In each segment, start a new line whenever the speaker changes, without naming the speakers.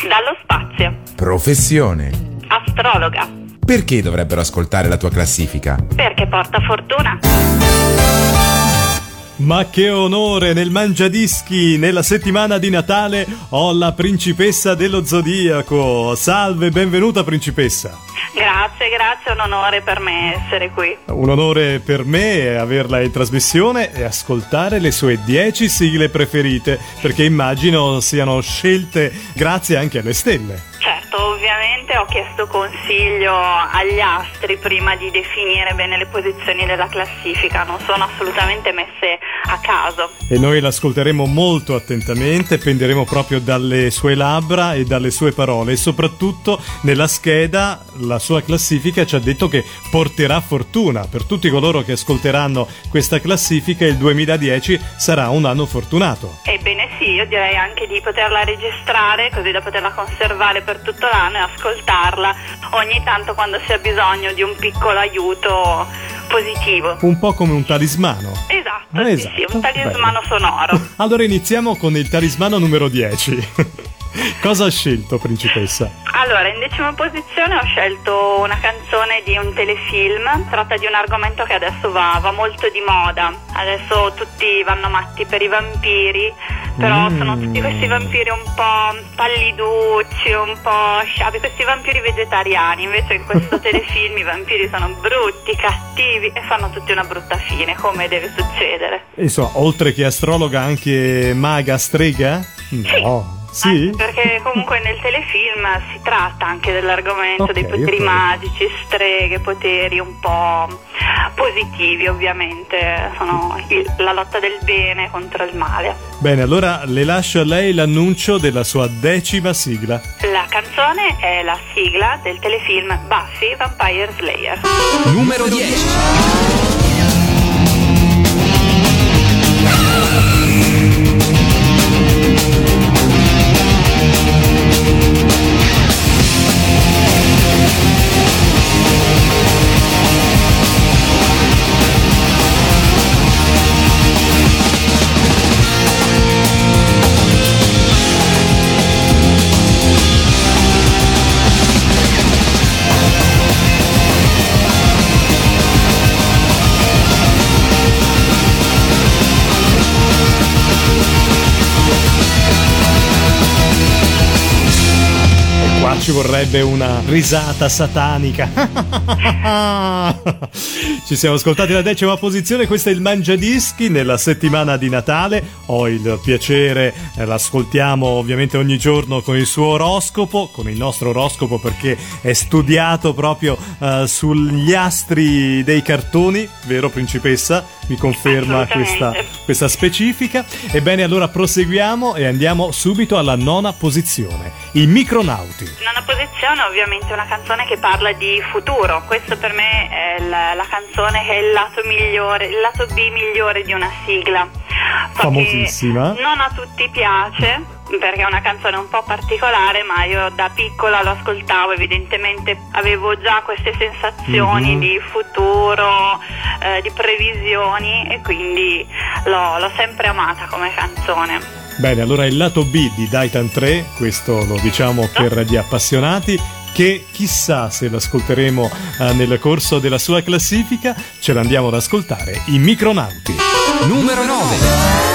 Dallo spazio.
professione.
Astrologa.
Perché dovrebbero ascoltare la tua classifica?
Perché porta fortuna.
Ma che onore nel Mangiadischi! Nella settimana di Natale ho la principessa dello zodiaco. Salve, benvenuta principessa.
Grazie, grazie, è un onore per me essere qui.
Un onore per me averla in trasmissione e ascoltare le sue 10 sigle preferite, perché immagino siano scelte grazie anche alle stelle.
Certo, ovviamente ho chiesto consiglio agli astri prima di definire bene le posizioni della classifica, non sono assolutamente messe a caso.
E noi l'ascolteremo molto attentamente, penderemo proprio dalle sue labbra e dalle sue parole e soprattutto nella scheda la sua classifica ci ha detto che porterà fortuna per tutti coloro che ascolteranno questa classifica il 2010 sarà un anno fortunato.
Ebbene sì, io direi anche di poterla registrare così da poterla conservare per tutto l'anno e ascoltarla ogni tanto quando si ha bisogno di un piccolo aiuto positivo.
Un po' come un talismano.
Esatto,
Ah,
sì,
esatto,
sì, un talismano
bene.
sonoro.
Allora iniziamo con il talismano numero 10. Cosa ha scelto, principessa?
Allora, in decima posizione ho scelto una canzone di un telefilm, tratta di un argomento che adesso va, va molto di moda, adesso tutti vanno matti per i vampiri, però
Mm.
sono tutti questi vampiri un po' palliducci, un po' sciabi, questi vampiri vegetariani, invece in questo telefilm i vampiri sono brutti, cattivi e fanno tutti una brutta fine, come deve succedere.
Insomma, oltre che astrologa, anche maga strega? No. Sì?
Anche perché comunque nel telefilm si tratta anche dell'argomento
Ok,
dei poteri
ok.
magici, streghe, poteri un po' positivi ovviamente, sono il- la lotta del bene contro il male.
Bene, allora le lascio a lei l'annuncio della sua decima sigla.
La canzone è la sigla del telefilm Buffy Vampire Slayer.
Numero 10.
Vorrebbe una risata satanica. ci siamo ascoltati la decima posizione, questo è il Mangiadischi nella settimana di Natale. Ho il piacere, eh, l'ascoltiamo ovviamente ogni giorno con il suo oroscopo, con il nostro oroscopo perché è studiato proprio eh, sugli astri dei cartoni, vero principessa? Mi conferma questa, questa specifica. Ebbene, allora proseguiamo e andiamo subito alla nona posizione, i micronauti.
Nona posizione ovviamente una canzone che parla di futuro, questo per me è la, la canzone che è il lato migliore, il lato B migliore di una sigla. So
Famosissima.
Non a tutti piace perché è una canzone un po' particolare, ma io da piccola lo ascoltavo, evidentemente avevo già queste sensazioni
Mhm.
di futuro, eh, di previsioni e quindi l'ho, l'ho sempre amata come canzone.
Bene, allora il lato B di Daitan 3, questo lo diciamo per gli appassionati, che chissà se l'ascolteremo eh, nel corso della sua classifica, ce l'andiamo ad ascoltare, i micronauti.
Numero 9.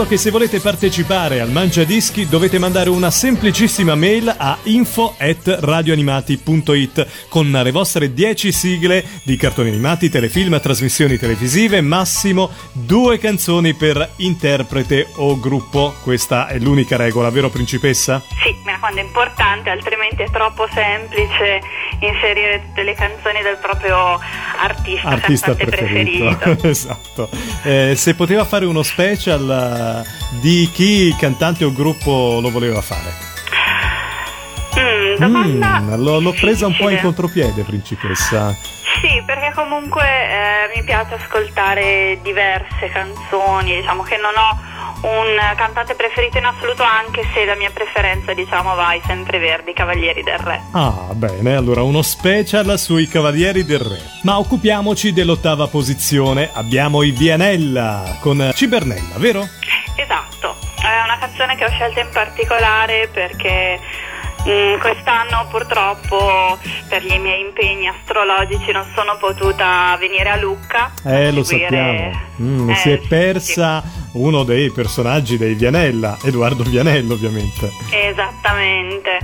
Ricordo che se volete partecipare al Mangia Dischi dovete mandare una semplicissima mail a info@radioanimati.it con le vostre 10 sigle di cartoni animati, telefilm, trasmissioni televisive, massimo due canzoni per interprete o gruppo. Questa è l'unica regola, vero principessa?
Sì, mi raccomando, è importante, altrimenti è troppo semplice inserire tutte le canzoni del proprio artista,
Artista preferito.
preferito.
esatto. Eh, se poteva fare uno special di chi cantante o gruppo lo voleva fare?
Mm,
Mm, l'ho, l'ho presa un po' in contropiede, principessa.
Sì, perché comunque eh, mi piace ascoltare diverse canzoni, diciamo che non ho un cantante preferito in assoluto, anche se la mia preferenza, diciamo, va ai Sempreverdi, Cavalieri del Re.
Ah, bene, allora uno special sui Cavalieri del Re. Ma occupiamoci dell'ottava posizione. Abbiamo i Vianella con Cibernella, vero?
È una canzone che ho scelta in particolare perché mm, quest'anno purtroppo per i miei impegni astrologici non sono potuta venire a Lucca.
Eh, lo
seguire-
sappiamo. Mm,
Eh,
si è
sì,
persa uno dei personaggi dei Vianella, Edoardo Vianello, ovviamente.
sì, esattamente.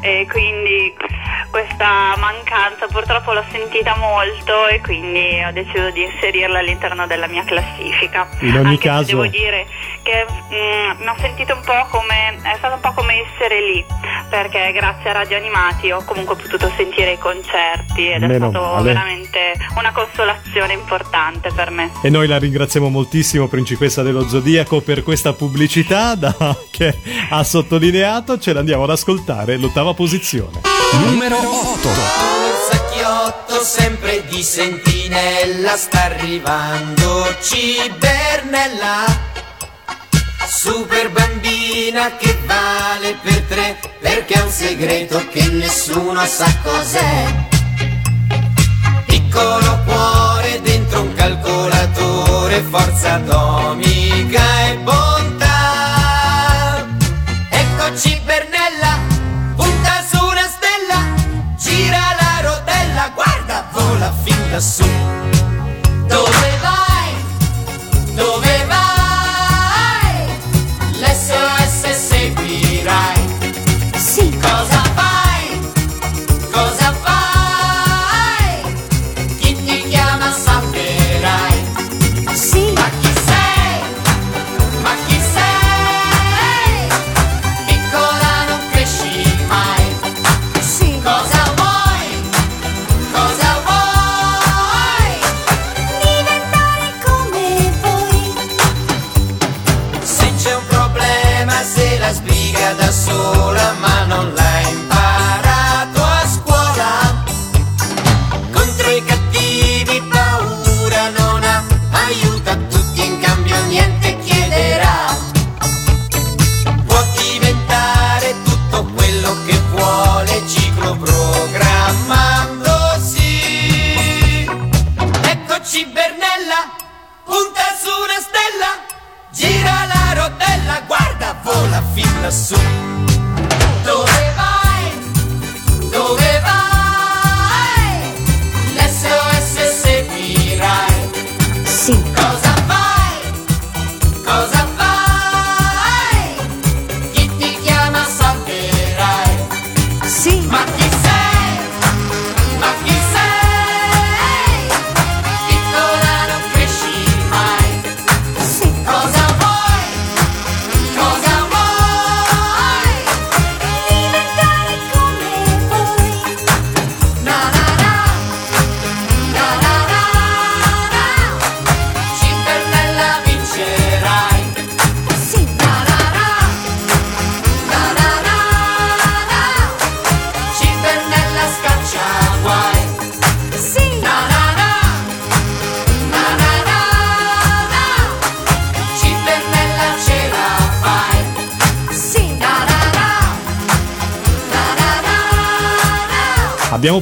E quindi questa mancanza purtroppo l'ho sentita molto e quindi ho deciso di inserirla all'interno della mia classifica.
In ogni
Anche
caso-
devo dire che mm, mi ho sentito un po' come è stato un po' come essere lì perché grazie a Radio Animati ho comunque potuto sentire i concerti ed è
Meno
stato
male.
veramente una consolazione importante per me.
E noi la ringraziamo moltissimo, principessa dello Zodiaco, per questa pubblicità da- che ha sottolineato. Ce l'andiamo ad ascoltare, l'ottava posizione.
Numero 8.
il sacchiotto sempre di sentinella sta arrivando Cibernella Super bambina che vale per tre perché è un segreto che nessuno sa cos'è. Piccolo cuore dentro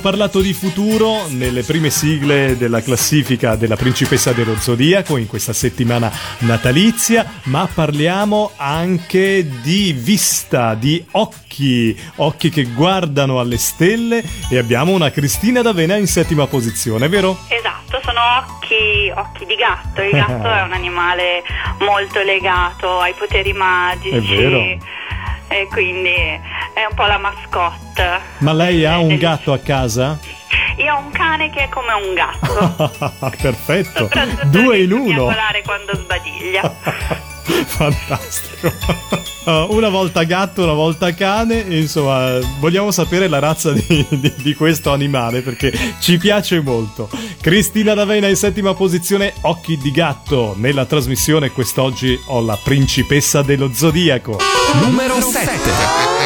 parlato di futuro nelle prime sigle della classifica della principessa dello zodiaco in questa settimana natalizia, ma parliamo anche di vista, di occhi, occhi che guardano alle stelle e abbiamo una Cristina d'Avena in settima posizione, vero?
Esatto, sono occhi, occhi di gatto, il gatto è un animale molto legato ai poteri magici.
È vero.
E quindi è un po' la mascotte Cat.
Ma lei ha un gatto a casa?
Io ho un cane che è come un gatto.
Perfetto. Due in uno.
quando sbadiglia.
Fantastico. Una volta gatto, una volta cane. Insomma, vogliamo sapere la razza di, di, di questo animale perché ci piace molto. Cristina D'Avena in settima posizione, Occhi di gatto. Nella trasmissione quest'oggi ho la principessa dello zodiaco.
Numero 7.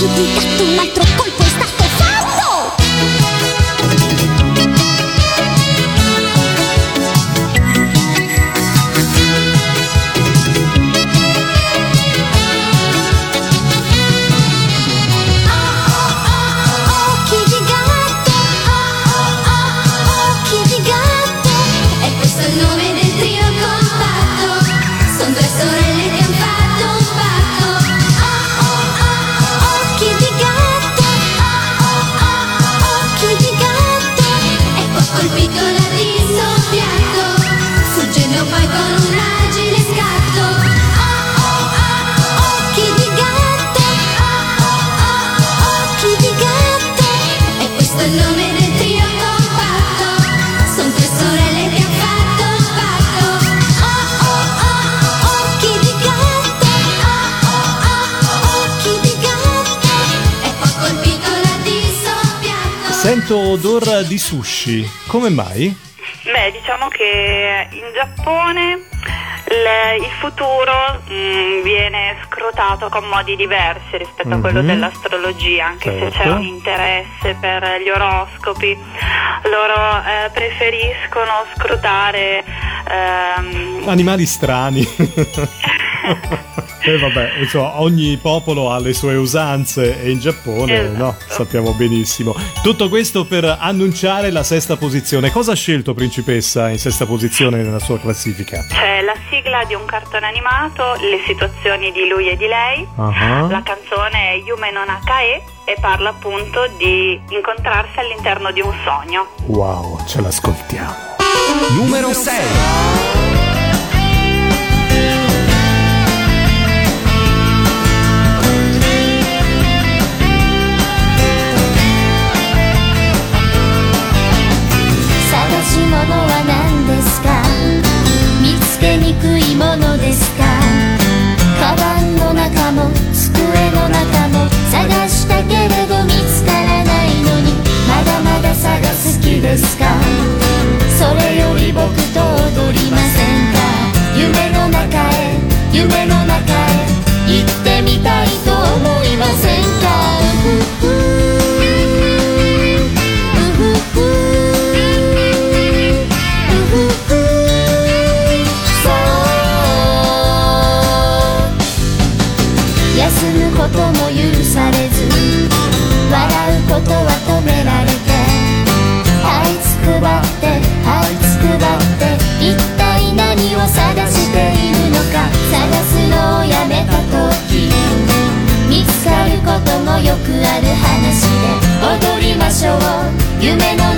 giudicato un altro colpo e
sta odor di sushi. Come mai?
Beh, diciamo che in Giappone il, il futuro mh, viene scrutato con modi diversi rispetto a quello
Mhm.
dell'astrologia, anche se c'è
Certo.
un interesse per gli oroscopi. Loro eh, preferiscono scrutare ehm,
Animali strani. E vabbè, insomma, ogni popolo ha le sue usanze e in Giappone,
Esatto.
no, sappiamo benissimo. Tutto questo per annunciare la sesta posizione. Cosa ha scelto Principessa in sesta posizione nella sua classifica?
c'è la sigla di un cartone animato, le situazioni di lui e di lei.
Ah.
La canzone è Yume no Nakae e parla appunto di incontrarsi all'interno di un sogno.
Wow, ce l'ascoltiamo.
Numero 6.
見つけにくいものですか？カバンの中も机の中も探したけれど見つからないのにまだまだ探す気ですか？それより僕と踊りませんか？夢の中へ夢の中へ。夢の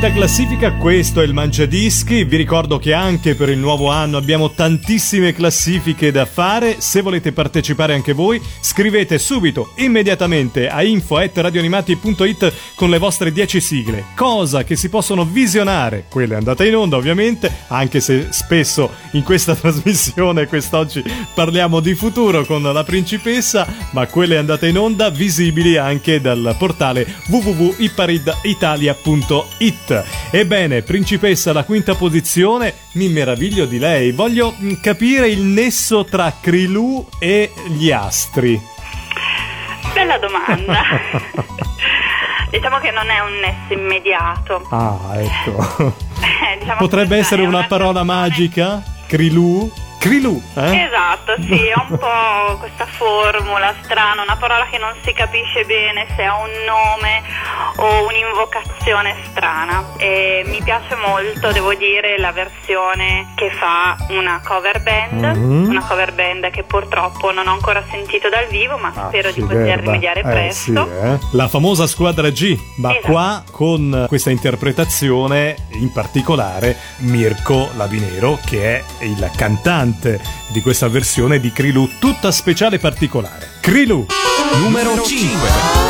Metà classifica, questo è il Mangiadischi. Vi ricordo che anche per il nuovo anno abbiamo tantissime classifiche da fare. Se volete partecipare anche voi, scrivete subito, immediatamente a info.radioanimati.it con le vostre 10 sigle. Cosa che si possono visionare, quelle andate in onda ovviamente, anche se spesso in questa trasmissione quest'oggi parliamo di futuro con la principessa, ma quelle andate in onda visibili anche dal portale www.ipariditalia.it. Ebbene, principessa, la quinta posizione, mi meraviglio di lei. Voglio mm, capire il nesso tra Krilù e gli astri.
Bella domanda. diciamo che non è un nesso immediato.
Ah, ecco.
Eh, diciamo
Potrebbe essere
è
una parola magica? Krilù? Krilù, eh?
Esatto, sì, è un po' questa formula strana, una parola che non si capisce bene se ha un nome o un'invocazione strana. E mi piace molto, devo dire, la versione che fa una cover band,
Mhm.
una cover band che purtroppo non ho ancora sentito dal vivo, ma
Ah,
spero di poter
verba.
rimediare
Eh,
presto.
sì, eh. La famosa squadra G, ma
Esatto.
qua con questa interpretazione, in particolare Mirko Labinero, che è il cantante di questa versione di Krilù, tutta speciale e particolare. Krilù!
Numero 5.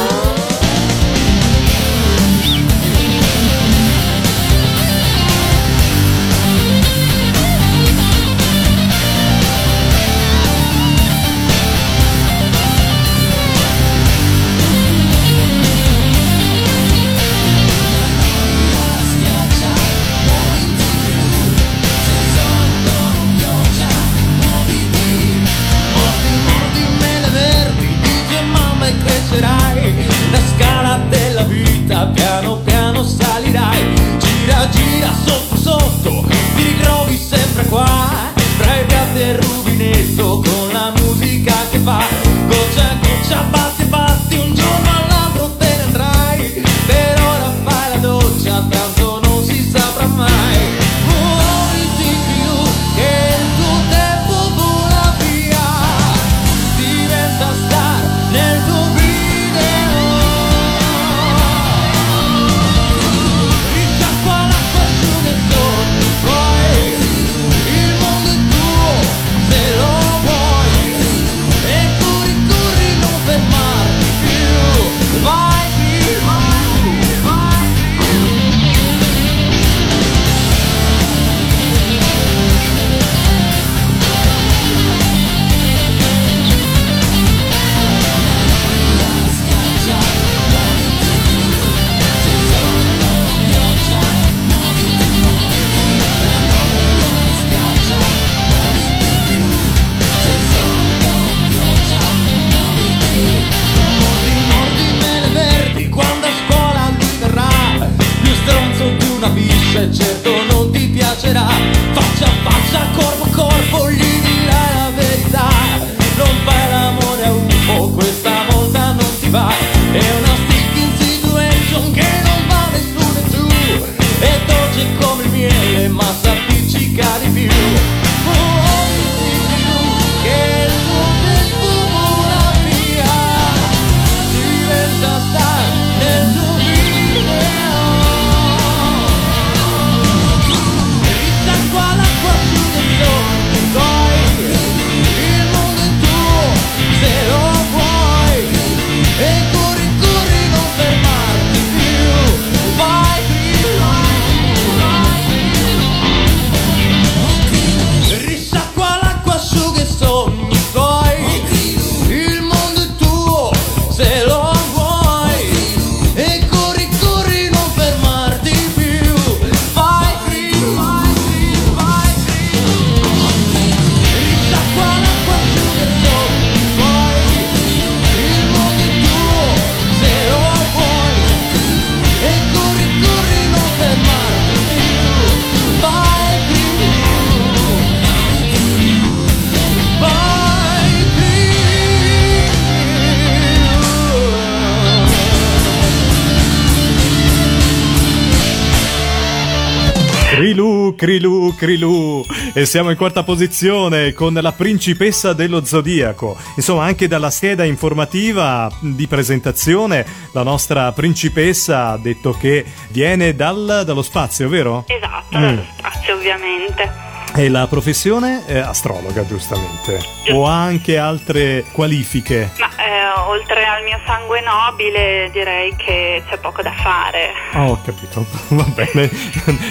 Crilu, Crilu. E siamo in quarta posizione con la principessa dello zodiaco. Insomma, anche dalla scheda informativa di presentazione, la nostra principessa ha detto che viene dal- dallo spazio, vero?
Esatto,
Mm.
dallo spazio ovviamente.
E la professione è astrologa, giustamente. O ha anche altre qualifiche.
Ma eh, oltre al mio sangue nobile direi che c'è poco da fare.
Ah, ho capito. Va bene.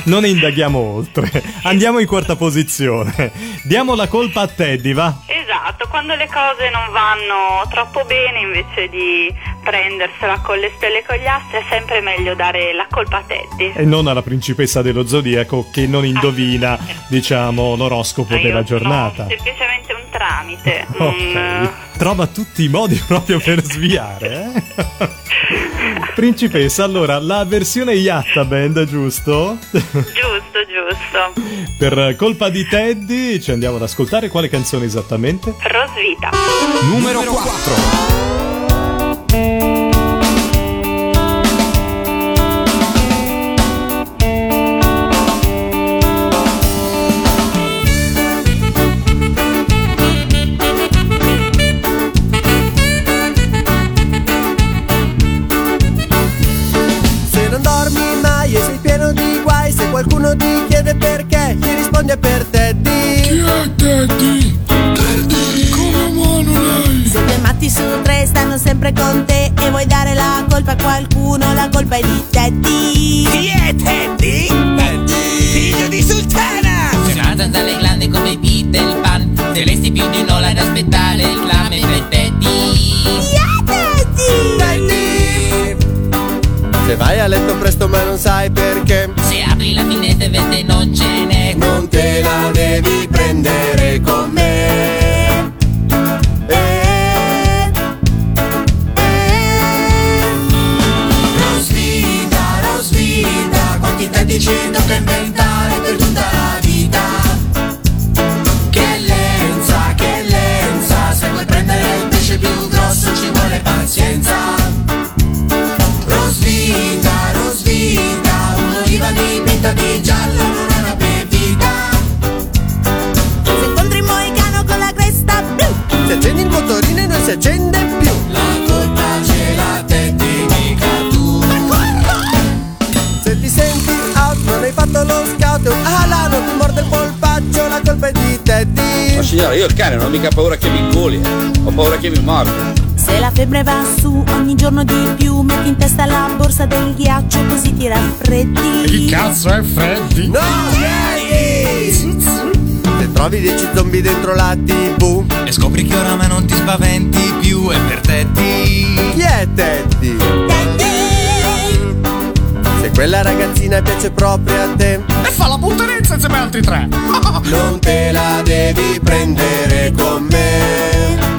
Non indaghiamo oltre. Andiamo in quarta posizione. Diamo la colpa a Teddy, va?
Esatto, quando le cose non vanno troppo bene invece di prendersela con le stelle e con gli astri è sempre meglio dare la colpa a Teddy.
E non alla principessa dello zodiaco che non indovina, diciamo, l'oroscopo
Ah,
della giornata.
semplicemente tramite.
Ok.
un-
Trova tutti i modi proprio per sviare, eh? Principessa, allora, la versione Yatta Band, giusto?
Giusto, giusto.
per colpa di Teddy ci andiamo ad ascoltare quale canzone esattamente?
Rosvita.
Numero 4.
Sempre con te e vuoi dare la colpa a qualcuno, la colpa è di Teddy. Chi è Teddy? Teddy! Figlio di Sultana!
Nata dalle glande come Peter Pan Se resti più di un'ora ad aspettare il clame per Teddy
Chi è Teddy?
Teddy Se vai a letto presto ma non sai perché
signora, io il cane non ho mica paura che mi inculi, eh. ho paura che mi morda.
Se la febbre va su ogni giorno di più Metti in testa la borsa del ghiaccio così ti raffreddi
cazzo è Freddy?
No, Teddy! Se trovi 10 zombie dentro la tv
E scopri che oramai non ti spaventi più E per te ti...
Chi è Teddy? Quella ragazzina piace proprio a te
E fa la puttanezza insieme altri tre.
Non te la devi prendere con me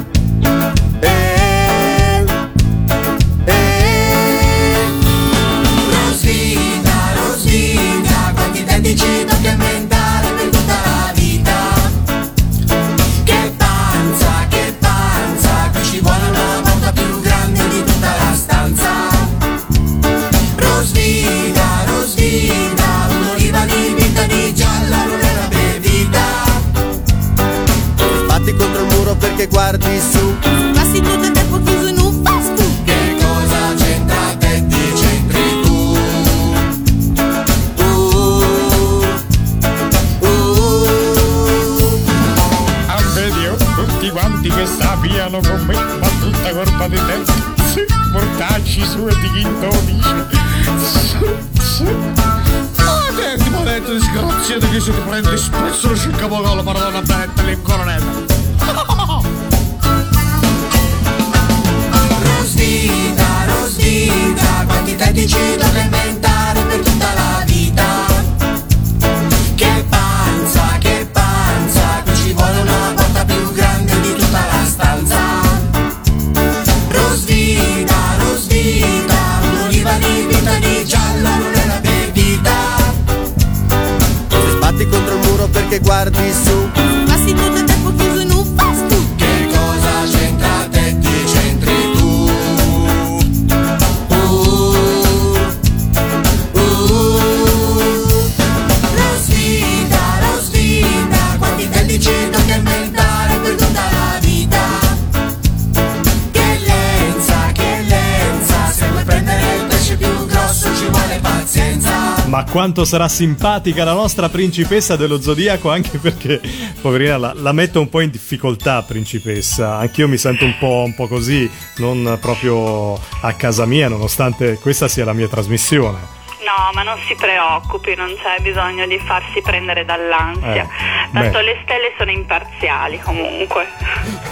quanto sarà simpatica la nostra principessa dello zodiaco, anche perché, poverina, la, la metto un po' in difficoltà, principessa. Anch'io mi sento un po', un po' così, non proprio a casa mia, nonostante questa sia la mia trasmissione.
No, ma non si preoccupi, non c'è bisogno di farsi prendere dall'ansia.
Eh,
Tanto
beh.
le stelle sono imparziali comunque.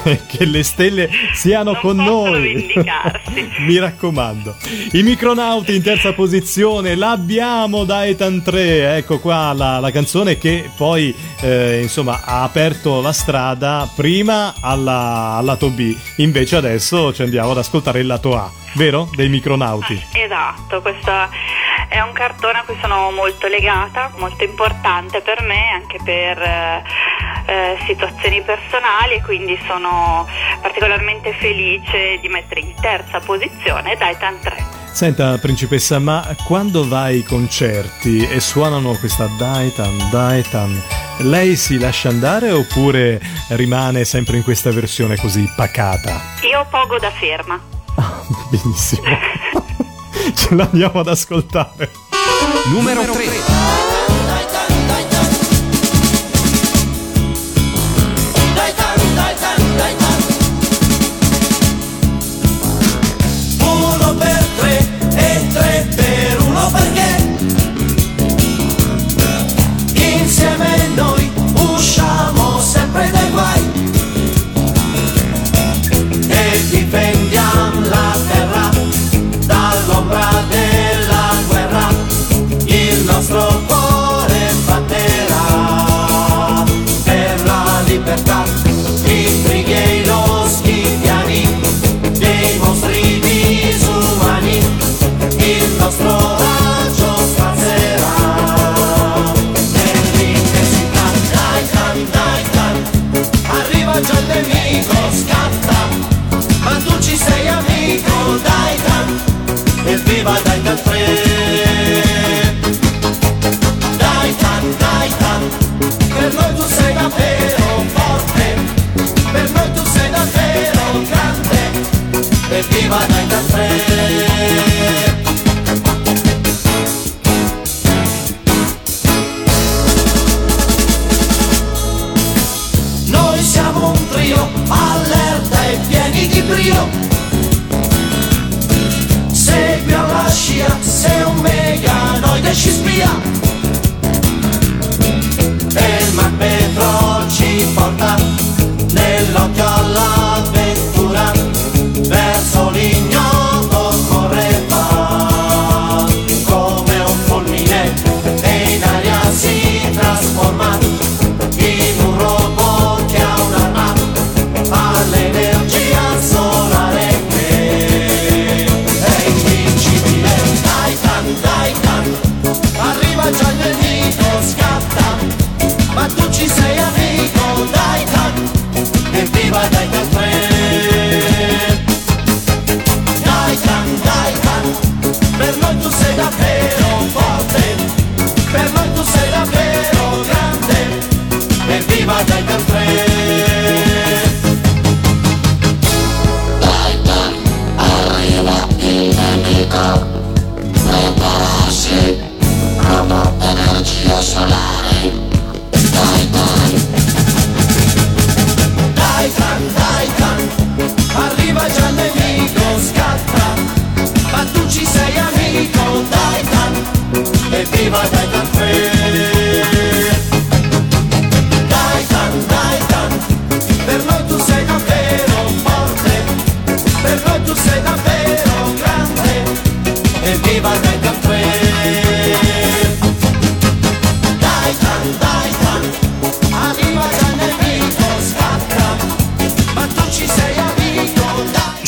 che le stelle siano
Non
con noi. Mi raccomando. I micronauti in terza posizione l'abbiamo da Ethan 3. Ecco qua la, la canzone che poi eh, insomma ha aperto la strada prima alla, al lato B. Invece adesso ci andiamo ad ascoltare il lato A, vero? Dei micronauti.
Esatto, questo è un cartone a cui sono molto legata, molto importante per me, anche per eh, eh, situazioni personali e quindi sono particolarmente felice di mettere in terza posizione Titan 3.
Senta, principessa, ma quando vai ai concerti e suonano questa Daitan, Daitan, lei si lascia andare oppure rimane sempre in questa versione così pacata?
Io pogo da ferma.
Benissimo. Ce l'andiamo ad ascoltare.
Numero 3.
れてはないんだぜ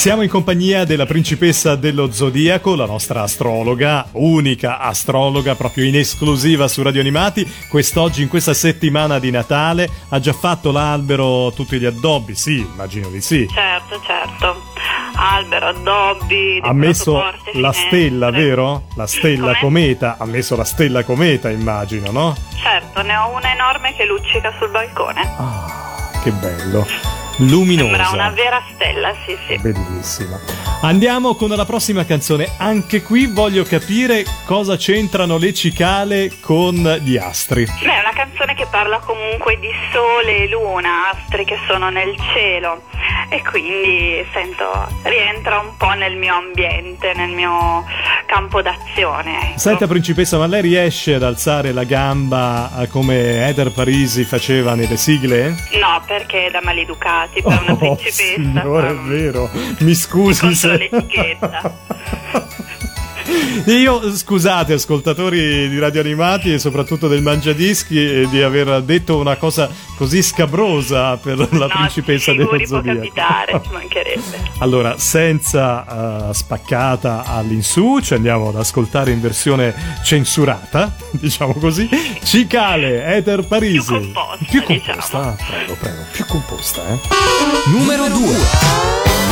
Siamo in compagnia della principessa dello Zodiaco, la nostra astrologa, unica astrologa proprio in esclusiva su Radio Animati. Quest'oggi, in questa settimana di Natale, ha già fatto l'albero, tutti gli addobbi? Sì, immagino di sì.
Certo, certo. Albero, addobbi,
Ha messo
porte,
la
finestre.
stella, vero? La stella
Come?
cometa. Ha messo la stella cometa, immagino, no?
Certo, ne ho una enorme che luccica sul balcone.
Che bello. Luminosa.
Sembra una vera stella, sì, sì.
Bellissima. Andiamo con la prossima canzone. Anche qui voglio capire cosa c'entrano le cicale con gli astri.
Beh, è una canzone che parla comunque di sole e luna, astri che sono nel cielo e quindi sento rientra un po' nel mio ambiente, nel mio campo d'azione. ecco.
Senta principessa, ma lei riesce ad alzare la gamba eh, come Eder Parisi faceva nelle sigle?
No, perché è da maleducati per una
Oh,
principessa.
signore, è vero. Mi scusi
Contro
se...
l'etichetta.
Io, scusate, ascoltatori di Radio Animati e soprattutto del Mangiadischi, eh, di aver detto una cosa così scabrosa per la principessa dello Zodiaco.
capitare, ci mancherebbe.
Allora, senza eh, spaccata all'insù, ci andiamo ad ascoltare in versione censurata, diciamo così. Cicale, Ether Parisi. Più composta. Più composta, ah, prego, prego, più composta, eh.
Numero 2.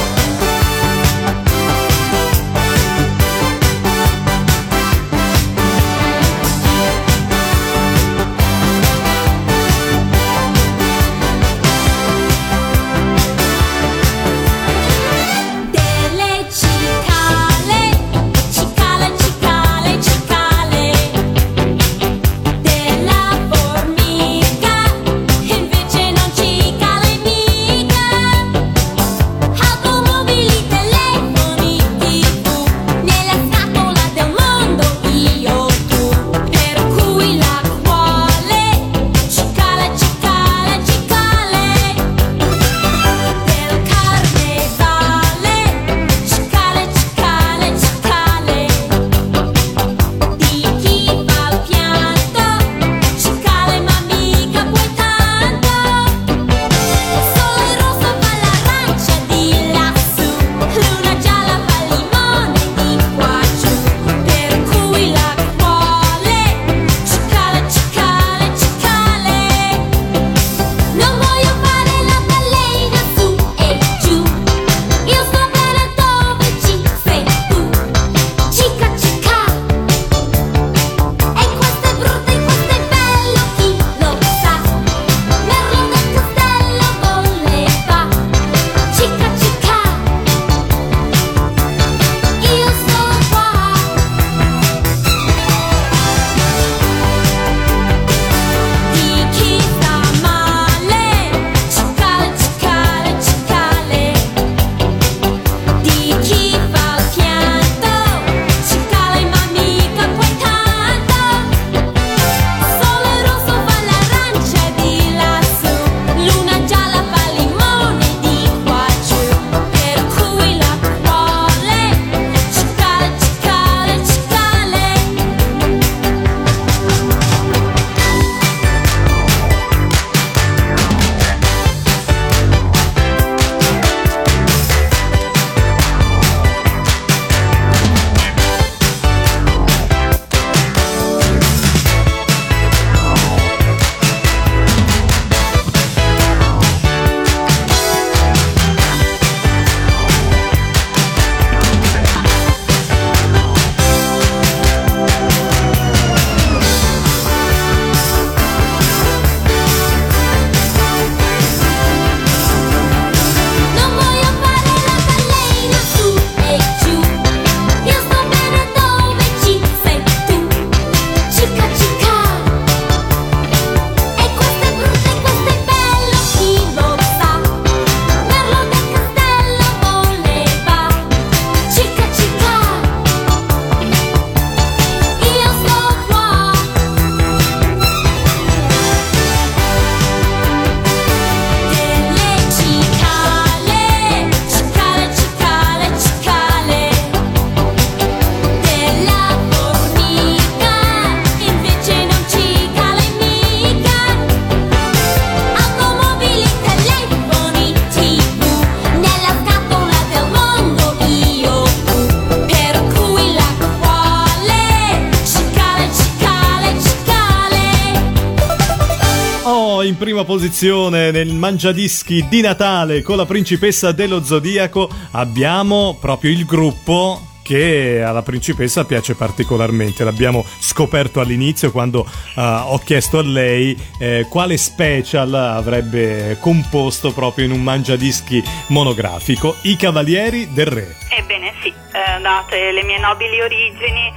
Prima posizione nel mangiadischi di Natale con la principessa dello Zodiaco abbiamo proprio il gruppo che alla principessa piace particolarmente. L'abbiamo scoperto all'inizio quando eh, ho chiesto a lei eh, quale special avrebbe composto proprio in un mangiadischi monografico. I Cavalieri del Re.
Ebbene eh, date le mie nobili origini,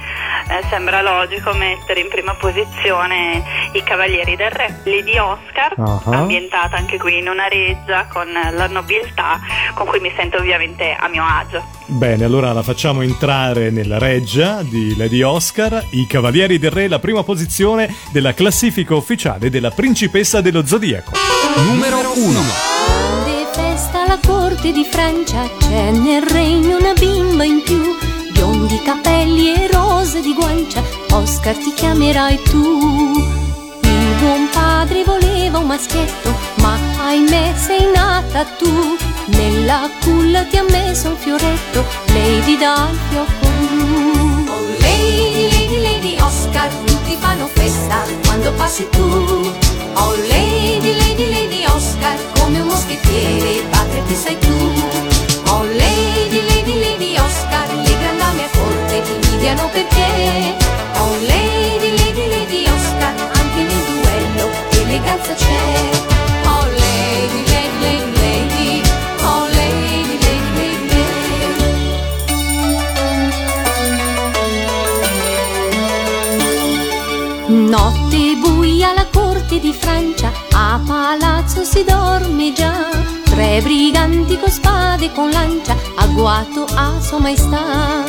eh, sembra logico mettere in prima posizione i Cavalieri del Re. Lady Oscar,
Ah.
ambientata anche qui in una reggia con la nobiltà con cui mi sento ovviamente a mio agio.
Bene, allora la facciamo entrare nella reggia di Lady Oscar, i Cavalieri del Re, la prima posizione della classifica ufficiale della principessa dello Zodiaco.
Numero 1.
Corte di Francia, c'è nel regno una bimba in più, biondi capelli e rose di guancia, Oscar ti chiamerai tu. Il buon padre voleva un maschietto, ma ahimè sei nata tu. Nella culla ti ha messo un fioretto, Lady dal fiocco blu.
Oh Lady, Lady, Lady Oscar, tutti fanno festa quando passi tu. Oh Lady,
agguato a sua maestà.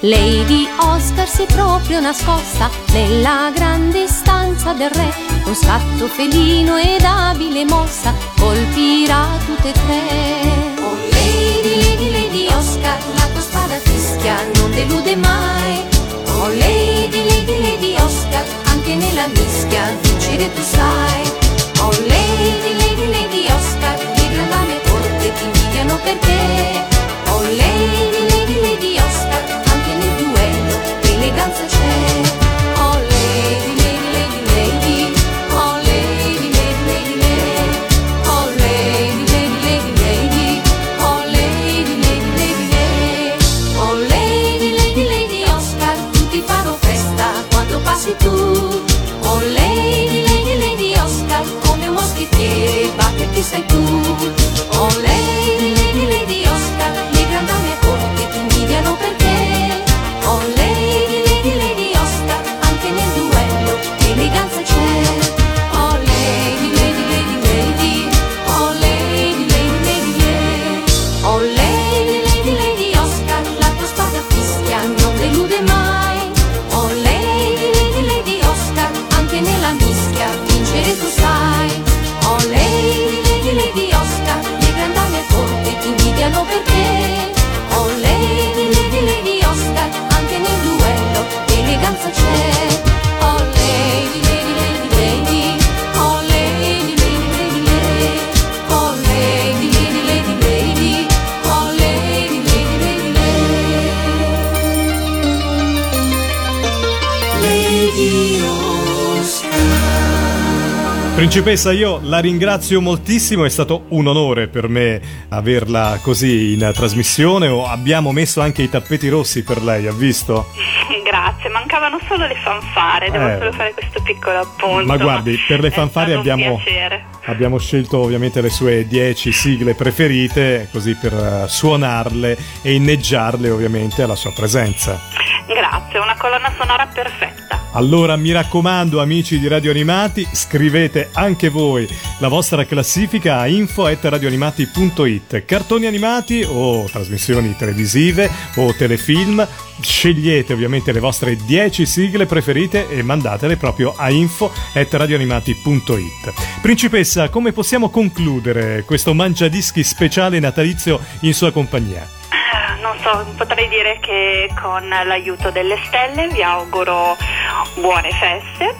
Lady Oscar si è proprio nascosta nella grande stanza del re, con scatto felino ed abile mossa, colpirà tutte e tre.
Oh Lady, Lady, Lady Oscar, la tua spada fischia non delude mai. Oh Lady, Lady, Lady Oscar, anche nella mischia vincere tu sai. Oh Lady, Lady, Lady Oscar, le grandame a corte ti invidiano perché. Oh Lady, Lady, Lady Oscar, anche nel duello eleganza c'è.
Principessa, io la ringrazio moltissimo, è stato un onore per me averla così in trasmissione. Abbiamo messo anche i tappeti rossi per lei, ha visto?
Grazie, mancavano solo le fanfare, devo
Eh.
solo fare questo piccolo appunto.
Ma guardi, per le fanfare abbiamo, abbiamo scelto ovviamente le sue 10 sigle preferite, così per eh, suonarle e inneggiarle ovviamente alla sua presenza.
Grazie, una colonna sonora perfetta.
Allora mi raccomando amici di Radio Animati, scrivete anche voi la vostra classifica a info.radioanimati.it Cartoni animati o trasmissioni televisive o telefilm, scegliete ovviamente le vostre 10 sigle preferite e mandatele proprio a info.radioanimati.it Principessa, come possiamo concludere questo mangiadischi speciale natalizio in sua compagnia?
Non so, potrei dire che con l'aiuto delle stelle vi auguro buone feste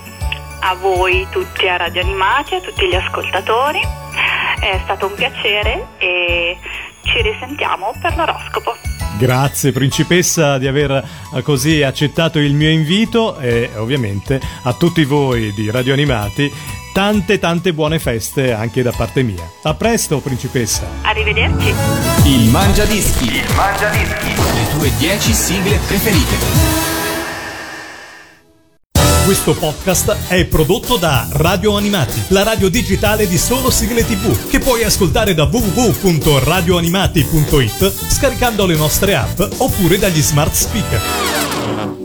a voi tutti a Radio Animati, a tutti gli ascoltatori. È stato un piacere e ci risentiamo per l'oroscopo.
Grazie principessa di aver eh, così accettato il mio invito e ovviamente a tutti voi di Radio Animati tante tante buone feste anche da parte mia. A presto, principessa.
Arrivederci.
Il Mangia Dischi. Il Mangia Dischi. Le tue 10 sigle preferite.
Questo podcast è prodotto da Radio Animati, la radio digitale di solo sigle tv, che puoi ascoltare da www.radioanimati.it scaricando le nostre app oppure dagli smart speaker.